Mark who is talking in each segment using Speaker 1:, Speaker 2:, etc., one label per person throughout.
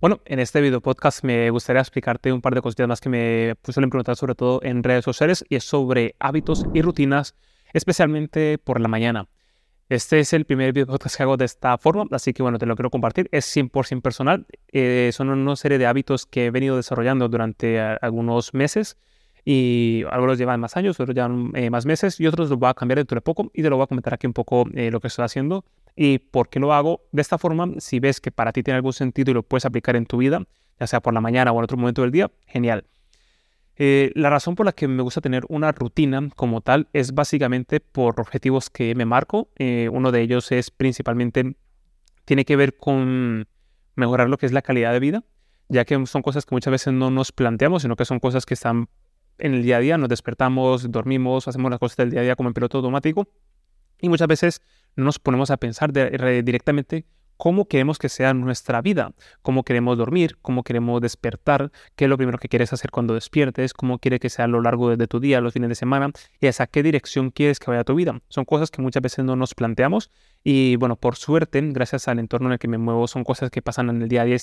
Speaker 1: Bueno, en este video podcast me gustaría explicarte un par de cositas más que me suelen preguntar sobre todo en redes sociales y es sobre hábitos y rutinas, especialmente por la mañana. Este es el primer video podcast que hago de esta forma, así que bueno, te lo quiero compartir. Es 100% personal. Eh, son una serie de hábitos que he venido desarrollando durante algunos meses y algunos llevan más años, otros llevan eh, más meses y otros los voy a cambiar dentro de poco y te lo voy a comentar aquí un poco eh, lo que estoy haciendo y por qué lo hago. De esta forma, si ves que para ti tiene algún sentido y lo puedes aplicar en tu vida, ya sea por la mañana o en otro momento del día, genial. Eh, la razón por la que me gusta tener una rutina como tal es básicamente por objetivos que me marco. uno de ellos es principalmente, tiene que ver con mejorar lo que es la calidad de vida, ya que son cosas que muchas veces no nos planteamos, sino que son cosas que están en el día a día, nos despertamos, dormimos, hacemos las cosas del día a día como en piloto automático y muchas veces no nos ponemos a pensar directamente cómo queremos que sea nuestra vida, cómo queremos dormir, cómo queremos despertar, qué es lo primero que quieres hacer cuando despiertes, cómo quieres que sea a lo largo de tu día, los fines de semana y hacia qué dirección quieres que vaya tu vida. Son cosas que muchas veces no nos planteamos y bueno, por suerte, gracias al entorno en el que me muevo, son cosas que pasan en el día a día,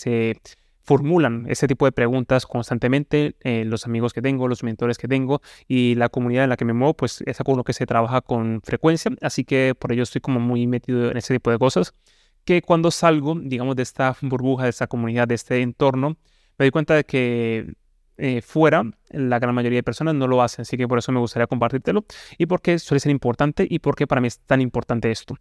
Speaker 1: formulan ese tipo de preguntas constantemente, eh, los amigos que tengo, los mentores que tengo y la comunidad en la que me muevo, pues es algo que se trabaja con frecuencia, así que por ello estoy como muy metido en ese tipo de cosas, que cuando salgo, digamos, de esta burbuja, de esta comunidad, de este entorno, me doy cuenta de que eh, fuera la gran mayoría de personas no lo hacen, así que por eso me gustaría compartírtelo y por qué suele ser importante y por qué para mí es tan importante esto.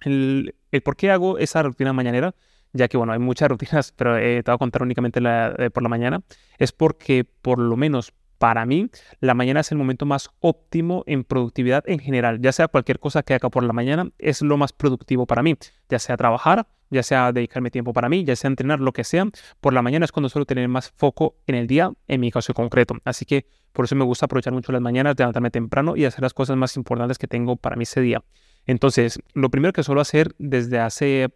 Speaker 1: El, el por qué hago esa rutina mañanera ya que bueno, hay muchas rutinas, pero eh, te voy a contar únicamente la, por la mañana, es porque por lo menos para mí la mañana es el momento más óptimo en productividad en general, ya sea cualquier cosa que haga por la mañana, es lo más productivo para mí, ya sea trabajar, ya sea dedicarme tiempo para mí, ya sea entrenar, lo que sea, por la mañana es cuando suelo tener más foco en el día, en mi caso concreto. Así que por eso me gusta aprovechar mucho las mañanas, levantarme temprano y hacer las cosas más importantes que tengo para mí ese día. Entonces, lo primero que suelo hacer desde hace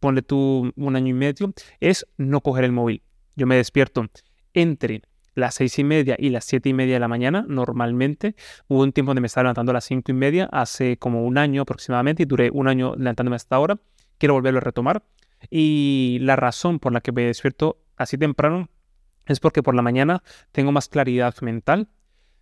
Speaker 1: ponle tú un año y medio, es no coger el móvil. Yo me despierto entre las seis y media y las siete y media de la mañana, normalmente. Hubo un tiempo donde me estaba levantando a las cinco y media, hace como un año aproximadamente, y duré un año levantándome hasta ahora. Quiero volverlo a retomar. Y la razón por la que me despierto así temprano es porque por la mañana tengo más claridad mental.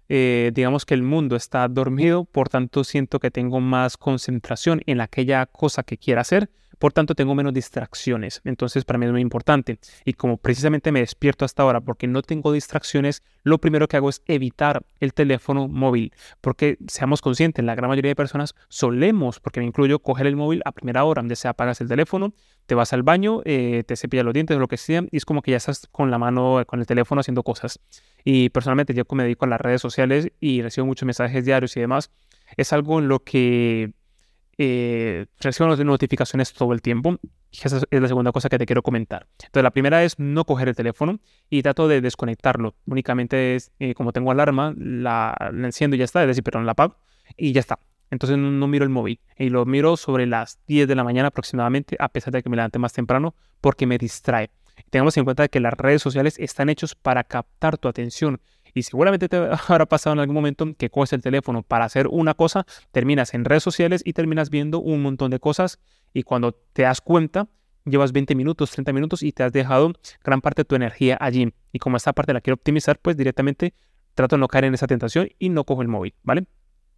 Speaker 1: Eh, digamos que el mundo está dormido, por tanto siento que tengo más concentración en aquella cosa que quiera hacer por tanto, tengo menos distracciones. Entonces, para mí es muy importante. Y como precisamente me despierto hasta ahora porque no tengo distracciones, lo primero que hago es evitar el teléfono móvil. Porque seamos conscientes, la gran mayoría de personas solemos, porque me incluyo, coger el móvil a primera hora, donde se apagas el teléfono, te vas al baño, eh, te cepillas los dientes, lo que sea, y es como que ya estás con la mano, con el teléfono haciendo cosas. Y personalmente yo me dedico a las redes sociales y recibo muchos mensajes diarios y demás, es algo en lo que eh, recibo notificaciones todo el tiempo. esa es la segunda cosa que te quiero comentar. Entonces, la primera es no coger el teléfono y trato de desconectarlo. Únicamente es, eh, como tengo alarma, la, enciendo y ya está, es decir, pero la apago y ya está. Entonces no, miro el móvil y lo miro sobre las 10 de la mañana aproximadamente, a pesar de que me levante más temprano, porque me distrae. Tengamos en cuenta que las redes sociales están hechos para captar tu atención y seguramente te habrá pasado en algún momento que coges el teléfono para hacer una cosa, terminas en redes sociales y terminas viendo un montón de cosas y cuando te das cuenta, llevas 20 minutos, 30 minutos y te has dejado gran parte de tu energía allí. Y como esta parte la quiero optimizar, pues directamente trato de no caer en esa tentación y no cojo el móvil, ¿vale?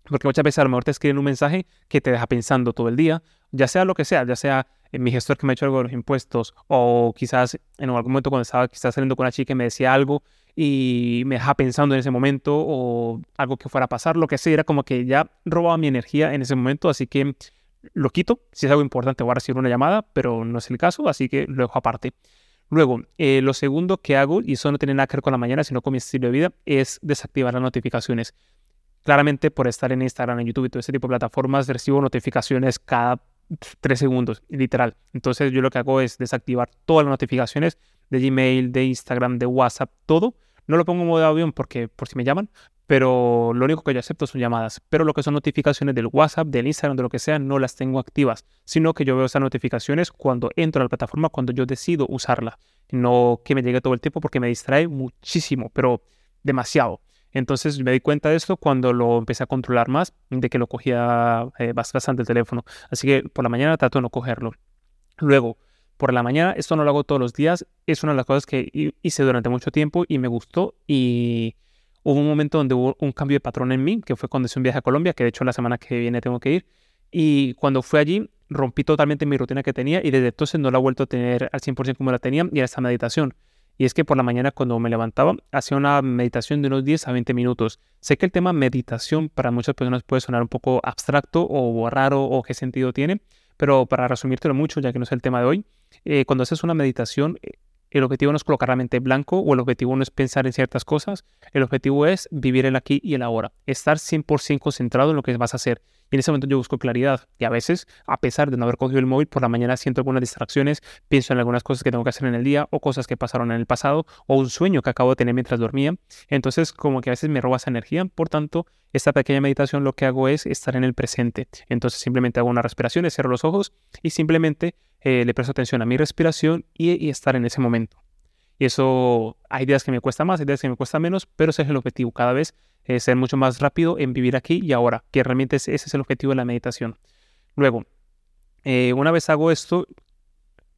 Speaker 1: Porque muchas veces a lo mejor te escriben un mensaje que te deja pensando todo el día, ya sea lo que sea, ya sea en mi gestor que me ha hecho algo de los impuestos o quizás en algún momento cuando estaba quizás saliendo con una chica y me decía algo y me dejaba pensando en ese momento o algo que fuera a pasar, lo que sea, era como que ya robaba mi energía en ese momento, así que lo quito. Si es algo importante voy a recibir una llamada, pero no es el caso, así que lo dejo aparte. Luego, eh, lo segundo que hago, y eso no tiene nada que ver con la mañana, sino con mi estilo de vida, es desactivar las notificaciones. Claramente, por estar en Instagram, en YouTube y todo ese tipo de plataformas, recibo notificaciones cada tres segundos, literal. Entonces, yo lo que hago es desactivar todas las notificaciones de Gmail, de Instagram, de WhatsApp, todo. No lo pongo en modo avión porque por si me llaman, pero lo único que yo acepto son llamadas. Pero lo que son notificaciones del WhatsApp, del Instagram, de lo que sea, no las tengo activas, sino que yo veo esas notificaciones cuando entro a la plataforma, cuando yo decido usarla. No que me llegue todo el tiempo porque me distrae muchísimo, pero demasiado. Entonces me di cuenta de esto cuando lo empecé a controlar más, de que lo cogía eh, bastante el teléfono. Así que por la mañana trato de no cogerlo. Luego, por la mañana. Esto no lo hago todos los días. Es una de las cosas que hice durante mucho tiempo y me gustó. Y hubo un momento donde hubo un cambio de patrón en mí, que fue cuando hice un viaje a Colombia, que de hecho la semana que viene tengo que ir. Y cuando fui allí, rompí totalmente mi rutina que tenía y desde entonces no la he vuelto a tener al 100% como la tenía y era esta meditación. Y es que por la mañana cuando me levantaba hacía una meditación de unos 10 a 20 minutos. Sé que el tema meditación para muchas personas puede sonar un poco abstracto o raro o qué sentido tiene, pero para resumírtelo mucho, ya que no es el tema de hoy, eh, cuando haces una meditación, eh, el objetivo no es colocar la mente blanco o el objetivo no es pensar en ciertas cosas, el objetivo es vivir el aquí y el ahora, estar 100% concentrado en lo que vas a hacer. Y en ese momento yo busco claridad y a veces, a pesar de no haber cogido el móvil, por la mañana siento algunas distracciones, pienso en algunas cosas que tengo que hacer en el día o cosas que pasaron en el pasado o un sueño que acabo de tener mientras dormía. Entonces como que a veces me roba esa energía, por tanto, esta pequeña meditación lo que hago es estar en el presente. Entonces simplemente hago una respiración, cierro los ojos y simplemente eh, le presto atención a mi respiración y, estar en ese momento. Y eso, hay días que me cuesta más, hay días que me cuesta menos, pero ese es el objetivo, cada vez eh, ser mucho más rápido en vivir aquí y ahora, que realmente ese es el objetivo de la meditación. Luego, eh, una vez hago esto,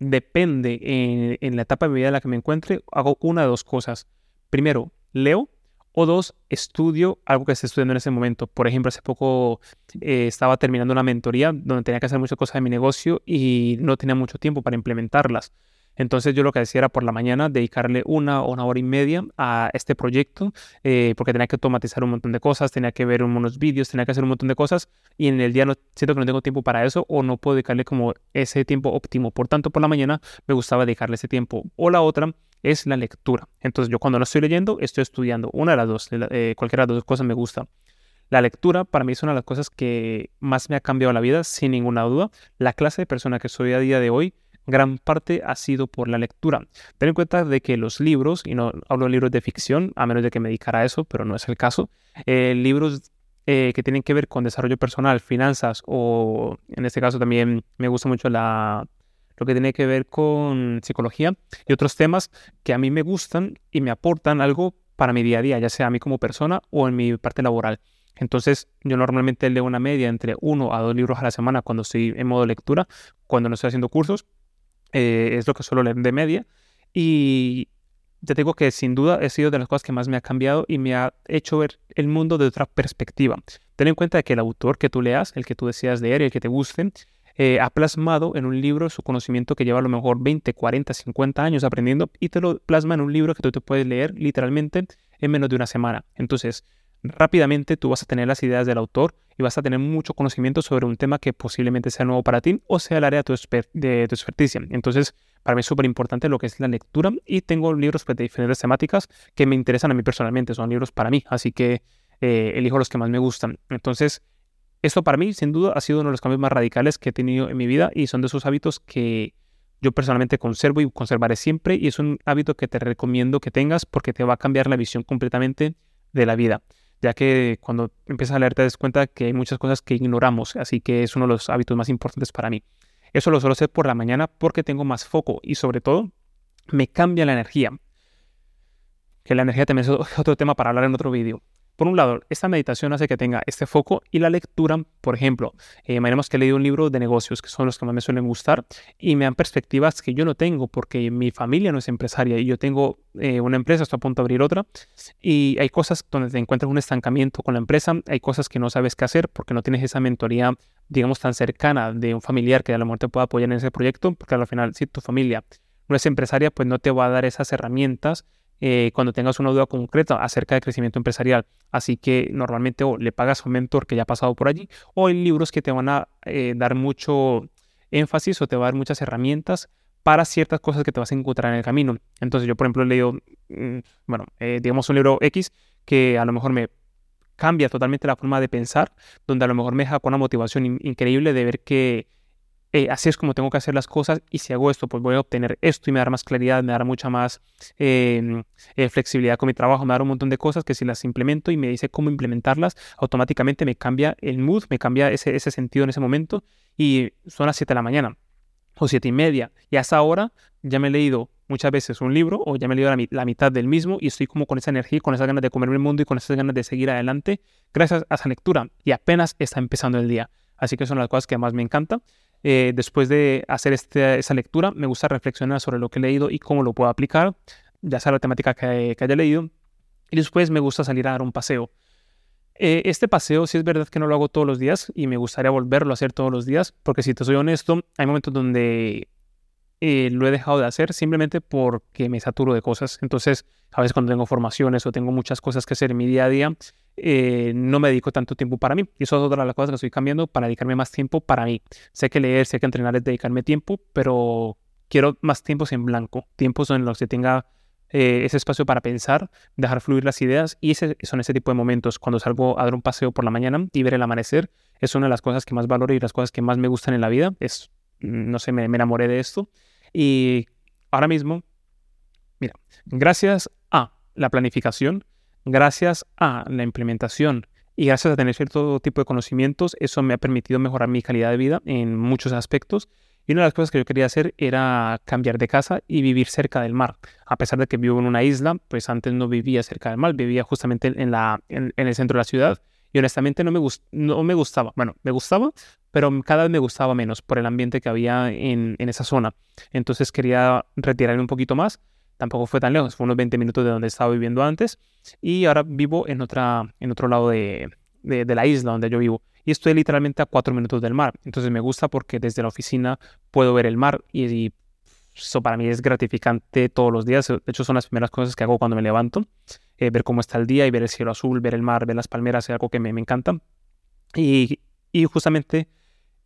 Speaker 1: depende en, en, la etapa de mi vida en la que me encuentre, hago una de dos cosas. Primero, leo o dos, estudio algo que esté estudiando en ese momento. Por ejemplo, hace poco eh, estaba terminando una mentoría donde tenía que hacer muchas cosas de mi negocio y no tenía mucho tiempo para implementarlas. Entonces yo lo que decía era por la mañana dedicarle una o una hora y media a este proyecto eh, porque tenía que automatizar un montón de cosas, tenía que ver unos vídeos, tenía que hacer un montón de cosas y en el día no, siento que no tengo tiempo para eso o no puedo dedicarle como ese tiempo óptimo. Por tanto, por la mañana me gustaba dedicarle ese tiempo. O la otra es la lectura. Entonces yo cuando no estoy leyendo, estoy estudiando. Una de las dos, eh, cualquiera de las dos cosas me gusta. La lectura para mí es una de las cosas que más me ha cambiado la vida, sin ninguna duda. La clase de persona que soy a día de hoy, gran parte ha sido por la lectura. Ten en cuenta de que los libros, y no hablo de libros de ficción, a menos de que me dedicara a eso, pero no es el caso, eh, libros eh, que tienen que ver con desarrollo personal, finanzas o en este caso también me gusta mucho la lo que tiene que ver con psicología y otros temas que a mí me gustan y me aportan algo para mi día a día, ya sea a mí como persona o en mi parte laboral. Entonces, yo normalmente leo una media entre uno a dos libros a la semana cuando estoy en modo lectura, cuando no estoy haciendo cursos, eh, es lo que suelo leer de media. Y te digo que sin duda he sido de las cosas que más me ha cambiado y me ha hecho ver el mundo de otra perspectiva. Ten en cuenta que el autor que tú leas, el que tú deseas leer y el que te guste, eh, ha plasmado en un libro su conocimiento que lleva a lo mejor 20, 40, 50 años aprendiendo y te lo plasma en un libro que tú te puedes leer literalmente en menos de una semana. Entonces, rápidamente tú vas a tener las ideas del autor y vas a tener mucho conocimiento sobre un tema que posiblemente sea nuevo para ti o sea el área de tu, experticia. Entonces, para mí es súper importante lo que es la lectura y tengo libros pues, de diferentes temáticas que me interesan a mí personalmente, son libros para mí, así que eh, elijo los que más me gustan. Entonces, esto para mí, sin duda, ha sido uno de los cambios más radicales que he tenido en mi vida y son de esos hábitos que yo personalmente conservo y conservaré siempre y es un hábito que te recomiendo que tengas porque te va a cambiar la visión completamente de la vida, ya que cuando empiezas a leer te das cuenta que hay muchas cosas que ignoramos, así que es uno de los hábitos más importantes para mí. Eso lo suelo hacer por la mañana porque tengo más foco y sobre todo me cambia la energía. Que la energía también es otro tema para hablar en otro vídeo. Por un lado, esta meditación hace que tenga este foco y la lectura, por ejemplo, eh, imaginemos que he leído un libro de negocios, que son los que más me suelen gustar, y me dan perspectivas que yo no tengo porque mi familia no es empresaria y yo tengo eh, una empresa, estoy a punto de abrir otra, y hay cosas donde te encuentras un estancamiento con la empresa, hay cosas que no sabes qué hacer porque no tienes esa mentoría, digamos, tan cercana de un familiar que a lo mejor te pueda apoyar en ese proyecto, porque al final, si tu familia no es empresaria, pues no te va a dar esas herramientas eh, cuando tengas una duda concreta acerca de crecimiento empresarial. Así que normalmente o le pagas a un mentor que ya ha pasado por allí o hay libros que te van a eh, dar mucho énfasis o te va a dar muchas herramientas para ciertas cosas que te vas a encontrar en el camino. Entonces yo, por ejemplo, he leído, mm, bueno, eh, digamos un libro X que a lo mejor me cambia totalmente la forma de pensar, donde a lo mejor me deja con una motivación increíble de ver que eh, así es como tengo que hacer las cosas y si hago esto, pues voy a obtener esto y me dará más claridad, me dará mucha más em, eh, flexibilidad con mi trabajo, me dará un montón de cosas que si las implemento y me dice cómo implementarlas, automáticamente me cambia el mood, me cambia ese, ese sentido en ese momento y son las 7 de la mañana o 7 y media y hasta ahora ya me he leído muchas veces un libro o ya me he leído la, la, mitad del mismo y estoy como con esa energía, con esas ganas de comerme el mundo y con esas ganas de seguir adelante gracias a esa lectura y apenas está empezando el día. Así que son las cosas que más me encantan. Eh, después de hacer este, esa lectura, me gusta reflexionar sobre lo que he leído y cómo lo puedo aplicar, ya sea la temática que, que haya leído. Y después me gusta salir a dar un paseo. Eh, este paseo sí es verdad que no lo hago todos los días y me gustaría volverlo a hacer todos los días, porque si te soy honesto, hay momentos donde eh, lo he dejado de hacer simplemente porque me saturo de cosas. Entonces, a veces cuando tengo formaciones o tengo muchas cosas que hacer en mi día a día, eh, no me dedico tanto tiempo para mí. Y eso es otra de las cosas que estoy cambiando para dedicarme más tiempo para mí. Sé que leer, sé que entrenar es dedicarme tiempo, pero quiero más tiempos en blanco, tiempos en los que tenga eh, ese espacio para pensar, dejar fluir las ideas y ese, son ese tipo de momentos. Cuando salgo a dar un paseo por la mañana y ver el amanecer, es una de las cosas que más valoro y las cosas que más me gustan en la vida. Es, no sé, me, enamoré de esto. Y ahora mismo, mira, gracias a la planificación, gracias a la implementación y gracias a tener cierto tipo de conocimientos, eso me ha permitido mejorar mi calidad de vida en muchos aspectos y una de las cosas que yo quería hacer era cambiar de casa y vivir cerca del mar. A pesar de que vivo en una isla, pues antes no vivía cerca del mar, vivía justamente en, la, en, el centro de la ciudad. Y honestamente no me, no me gustaba. Bueno, me gustaba, pero cada vez me gustaba menos por el ambiente que había en, en esa zona. Entonces quería retirarme un poquito más. Tampoco fue tan lejos, fue unos 20 minutos de donde estaba viviendo antes. Y ahora vivo en, otra, en otro lado de, de, la isla donde yo vivo y estoy literalmente a cuatro minutos del mar. Entonces me gusta porque desde la oficina puedo ver el mar y, eso para mí es gratificante todos los días. De hecho, son las primeras cosas que hago cuando me levanto. Eh, ver cómo está el día y ver el cielo azul, ver el mar, ver las palmeras, es algo que me, me encanta. Y, y justamente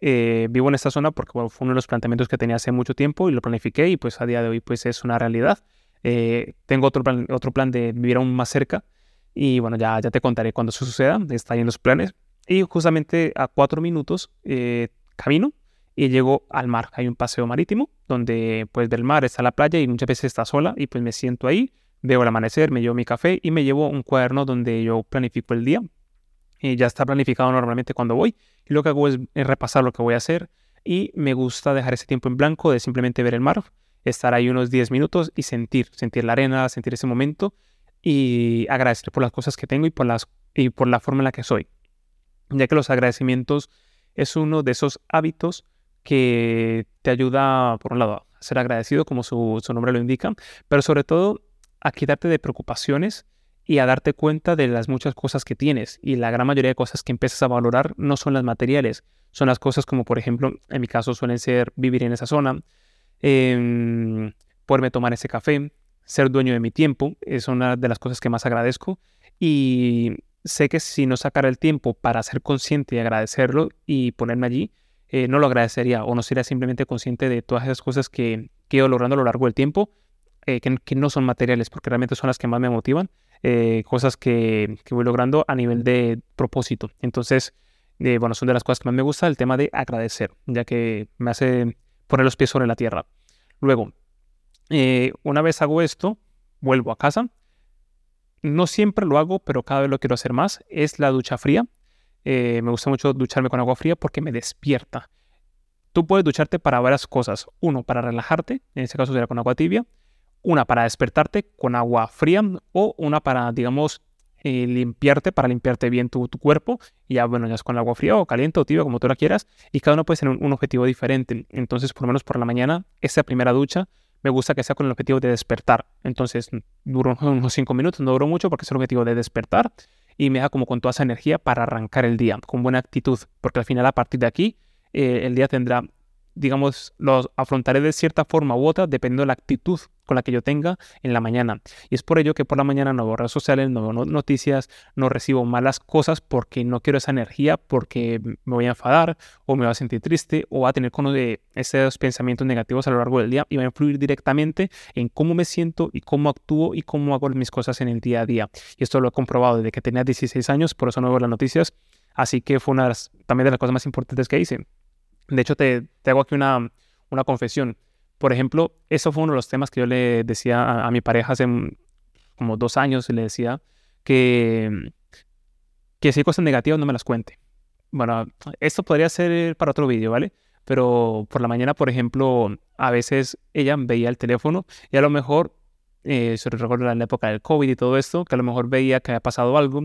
Speaker 1: eh, vivo en esta zona porque fue uno de los planteamientos que tenía hace mucho tiempo y lo planifiqué y pues a día de hoy pues es una realidad. Eh, tengo otro plan, otro plan de vivir aún más cerca y bueno, ya, ya te contaré cuando eso suceda, está ahí en los planes. Y justamente a cuatro minutos eh, camino y llego al mar. Hay un paseo marítimo donde puedes ver el mar, está la playa y muchas veces está sola y pues me siento ahí, veo el amanecer, me llevo mi café y me llevo un cuaderno donde yo planifico el día. Y ya está planificado normalmente cuando voy. Y lo que hago es, repasar lo que voy a hacer y me gusta dejar ese tiempo en blanco de simplemente ver el mar, estar ahí unos 10 minutos y sentir, sentir la arena, sentir ese momento y agradecer por las cosas que tengo y por, las, y por la forma en la que soy. Ya que los agradecimientos es uno de esos hábitos que te ayuda, por un lado, a ser agradecido, como su, nombre lo indica, pero sobre todo a quitarte de preocupaciones y a darte cuenta de las muchas cosas que tienes. Y la gran mayoría de cosas que empiezas a valorar no son las materiales, son las cosas como, por ejemplo, en mi caso suelen ser vivir en esa zona, eh, poderme tomar ese café, ser dueño de mi tiempo, es una de las cosas que más agradezco. Y sé que si no sacara el tiempo para ser consciente y agradecerlo y ponerme allí, eh, no lo agradecería o no sería simplemente consciente de todas esas cosas que, que he ido logrando a lo largo del tiempo, eh, que, no son materiales, porque realmente son las que más me motivan, eh, cosas que, voy logrando a nivel de propósito. Entonces, bueno, son de las cosas que más me gusta el tema de agradecer, ya que me hace poner los pies sobre la tierra. Luego, una vez hago esto, vuelvo a casa, no siempre lo hago, pero cada vez lo quiero hacer más, es la ducha fría. Eh, me gusta mucho ducharme con agua fría porque me despierta. Tú puedes ducharte para varias cosas. Uno, para relajarte, en este caso sería con agua tibia. Una, para despertarte con agua fría. O una para, digamos, eh, limpiarte, para limpiarte bien tu, cuerpo. Y ya, bueno, ya es con agua fría o caliente o tibia, como tú la quieras. Y cada uno puede tener un objetivo diferente. Entonces, por lo menos por la mañana, esa primera ducha me gusta que sea con el objetivo de despertar. Entonces, duro unos 5 minutos, no duró mucho porque es el objetivo de despertar y me da como con toda esa energía para arrancar el día, con buena actitud, porque al final a partir de aquí eh, el día tendrá digamos, los afrontaré de cierta forma u otra dependiendo de la actitud con la que yo tenga en la mañana. Y es por ello que por la mañana no veo redes sociales, no noticias, no recibo malas cosas porque no quiero esa energía, porque me voy a enfadar o me voy a sentir triste o a tener como de esos pensamientos negativos a lo largo del día y va a influir directamente en cómo me siento y cómo actúo y cómo hago mis cosas en el día a día. Y esto lo he comprobado desde que tenía 16 años, por eso no veo las noticias. Así que fue una también de las cosas más importantes que hice. De hecho, te, hago aquí una, una, confesión. Por ejemplo, eso fue uno de los temas que yo le decía a, mi pareja hace como dos años. Le decía que, que si hay cosas negativas no me las cuente. Bueno, esto podría ser para otro vídeo, ¿vale? Pero por la mañana, por ejemplo, a veces ella veía el teléfono y a lo mejor, eh, se recuerda la época del COVID y todo esto, que a lo mejor veía que había pasado algo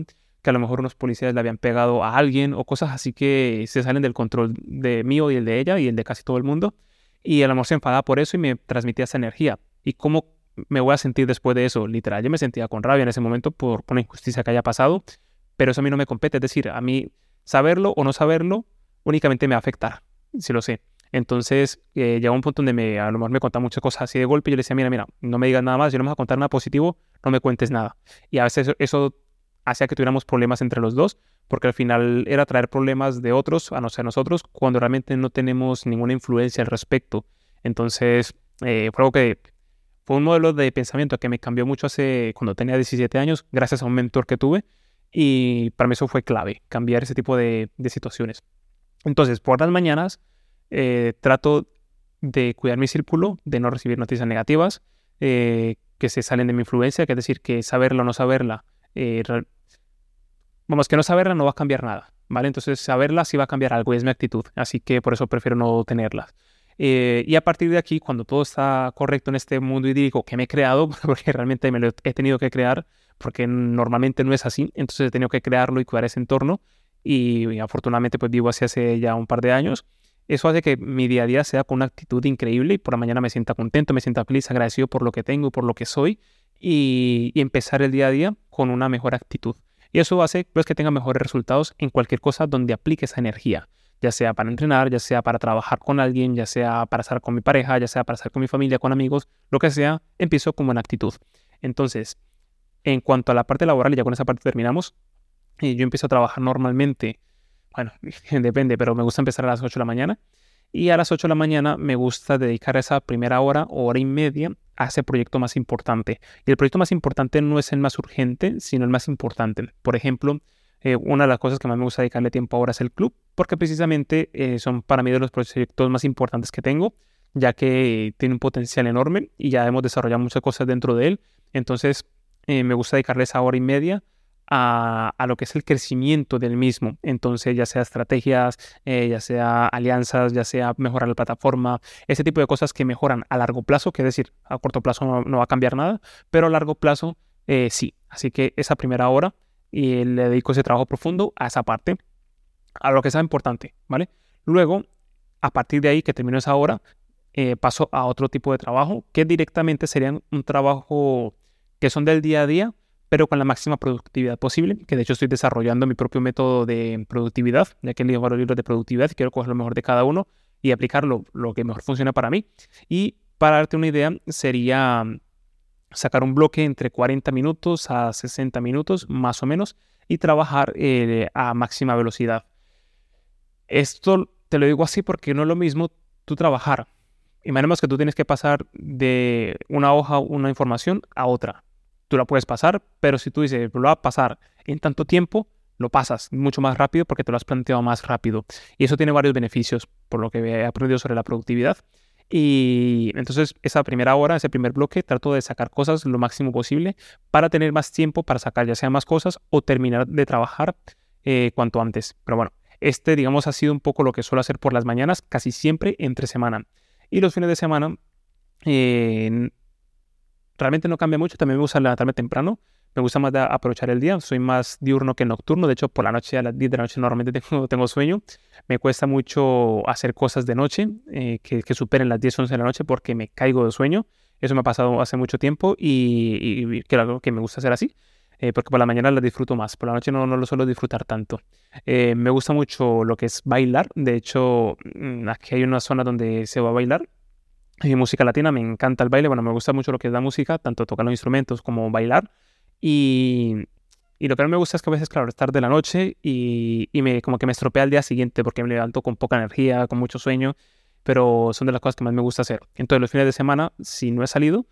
Speaker 1: que a lo mejor unos policías le habían pegado a alguien o cosas así que se salen del control de mío y el de ella y el de casi todo el mundo. Y el amor se enfadaba por eso y me transmitía esa energía. ¿Y cómo me voy a sentir después de eso? Literal, yo me sentía con rabia en ese momento por, una injusticia que haya pasado, pero eso a mí no me compete. Es decir, a mí saberlo o no saberlo únicamente me va a afectar, si lo sé. Entonces eh, llegó un punto donde me, a lo mejor me contaba muchas cosas así de golpe y yo le decía, mira, mira, no me digas nada más, yo no me voy a contar nada positivo, no me cuentes nada. Y a veces eso, hacía que tuviéramos problemas entre los dos, porque al final era traer problemas de otros a nosotros cuando realmente no tenemos ninguna influencia al respecto. Entonces, eh, fue algo que fue un modelo de pensamiento que me cambió mucho hace cuando tenía 17 años, gracias a un mentor que tuve, y para mí eso fue clave, cambiar ese tipo de, de situaciones. Entonces, por las mañanas, eh, trato de cuidar mi círculo, de no recibir noticias negativas eh, que se salen de mi influencia, que es decir, que saberla o no saberla, eh, vamos, que no saberla no va a cambiar nada, ¿vale? Entonces saberla sí va a cambiar algo y es mi actitud, así que por eso prefiero no tenerlas. y a partir de aquí, cuando todo está correcto en este mundo idílico que me he creado, porque realmente me lo he tenido que crear, porque normalmente no es así, entonces he tenido que crearlo y cuidar ese entorno, y, y afortunadamente pues vivo así hace ya un par de años, eso hace que mi día a día sea con una actitud increíble y por la mañana me sienta contento, me sienta feliz, agradecido por lo que tengo, por lo que soy y, empezar el día a día con una mejor actitud. Y eso hace pues, que tenga mejores resultados en cualquier cosa donde aplique esa energía, ya sea para entrenar, ya sea para trabajar con alguien, ya sea para estar con mi pareja, ya sea para estar con mi familia, con amigos, lo que sea, empiezo con buena actitud. Entonces, en cuanto a la parte laboral, y ya con esa parte terminamos, eh, yo empiezo a trabajar normalmente bueno, depende, pero me gusta empezar a las 8 de la mañana. Y a las 8 de la mañana me gusta dedicar esa primera hora hora y media ese proyecto más importante. Y el proyecto más importante no es el más urgente, sino el más importante. Por ejemplo, eh, una de las cosas que más me gusta dedicarle tiempo ahora es el club, porque precisamente eh, son para mí de los proyectos más importantes que tengo, ya que tiene un potencial enorme y ya hemos desarrollado muchas cosas dentro de él. Entonces, eh, me gusta dedicarle esa hora y media a, lo que es el crecimiento del mismo. Entonces, ya sea estrategias, eh, ya sea alianzas, ya sea mejorar la plataforma, ese tipo de cosas que mejoran a largo plazo, que es decir, a corto plazo no, va a cambiar nada, pero a largo plazo eh, sí. Así que esa primera hora y le dedico ese trabajo profundo a esa parte, a lo que sea importante, ¿vale? Luego, a partir de ahí que termino esa hora, eh, paso a otro tipo de trabajo que directamente serían un trabajo que son del día a día, pero con la máxima productividad posible, que de hecho estoy desarrollando mi propio método de productividad, ya que leo varios libros de productividad quiero coger lo mejor de cada uno y aplicarlo lo que mejor funciona para mí. Y para darte una idea, sería sacar un bloque entre 40 minutos a 60 minutos, más o menos, y trabajar eh, a máxima velocidad. Esto te lo digo así porque no es lo mismo tú trabajar. Imaginemos que tú tienes que pasar de una hoja, una información a otra tú la puedes pasar, pero si tú dices, lo va a pasar en tanto tiempo, lo pasas mucho más rápido porque te lo has planteado más rápido. Y eso tiene varios beneficios, por lo que he aprendido sobre la productividad. Y entonces esa primera hora, ese primer bloque, trato de sacar cosas lo máximo posible para tener más tiempo para sacar ya sea más cosas o terminar de trabajar eh, cuanto antes. Pero bueno, este digamos ha sido un poco lo que suelo hacer por las mañanas, casi siempre entre semana. Y los fines de semana eh, realmente no cambia mucho. También me gusta levantarme temprano. Me gusta más aprovechar el día. Soy más diurno que nocturno. De hecho, por la noche, a las 10 de la noche, normalmente tengo, tengo sueño. Me cuesta mucho hacer cosas de noche eh, que, superen las 10, 11 de la noche porque me caigo de sueño. Eso me ha pasado hace mucho tiempo y, creo que me gusta hacer así. Eh, porque por la mañana la disfruto más, por la noche no, no lo suelo disfrutar tanto. Eh, me gusta mucho lo que es bailar, de hecho mm, aquí hay una zona donde se va a bailar y música latina, me encanta el baile, bueno, me gusta mucho lo que es la música, tanto tocar los instrumentos como bailar. Y, y lo que no me gusta es que a veces, claro, estar de la noche y, y, me, como que me estropea el día siguiente porque me levanto con poca energía, con mucho sueño, pero son de las cosas que más me gusta hacer. Entonces, los fines de semana, si no he salido,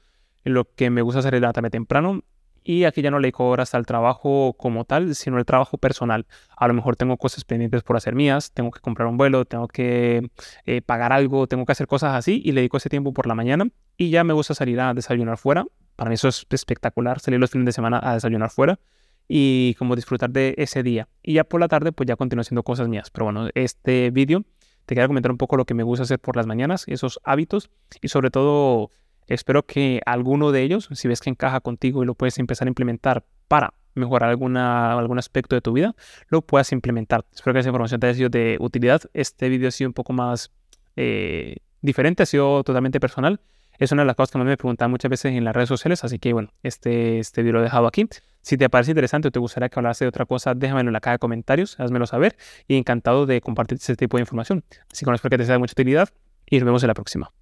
Speaker 1: lo que me gusta hacer es levantarme temprano y aquí ya no le cobro hasta el trabajo como tal, sino el trabajo personal. A lo mejor tengo cosas pendientes por hacer mías, tengo que comprar un vuelo, tengo que eh, pagar algo, tengo que hacer cosas así y le dedico ese tiempo por la mañana y ya me gusta salir a desayunar fuera. Para mí eso es espectacular, salir los fines de semana a desayunar fuera y como disfrutar de ese día. Y ya por la tarde pues ya continúo haciendo cosas mías. Pero bueno, este vídeo te quería comentar un poco lo que me gusta hacer por las mañanas, esos hábitos y sobre todo Espero que alguno de ellos, si ves que encaja contigo y lo puedes empezar a implementar para mejorar alguna, algún aspecto de tu vida, lo puedas implementar. Espero que esa información te haya sido de utilidad. Este video ha sido un poco más eh, diferente, ha sido totalmente personal. Es una de las cosas que más me preguntan muchas veces en las redes sociales, así que bueno, este, este video lo he dejado aquí. Si te parece interesante o te gustaría que hablase de otra cosa, déjamelo en la caja de comentarios, házmelo saber y encantado de compartir este tipo de información. Así que espero que te sea de mucha utilidad y nos vemos en la próxima.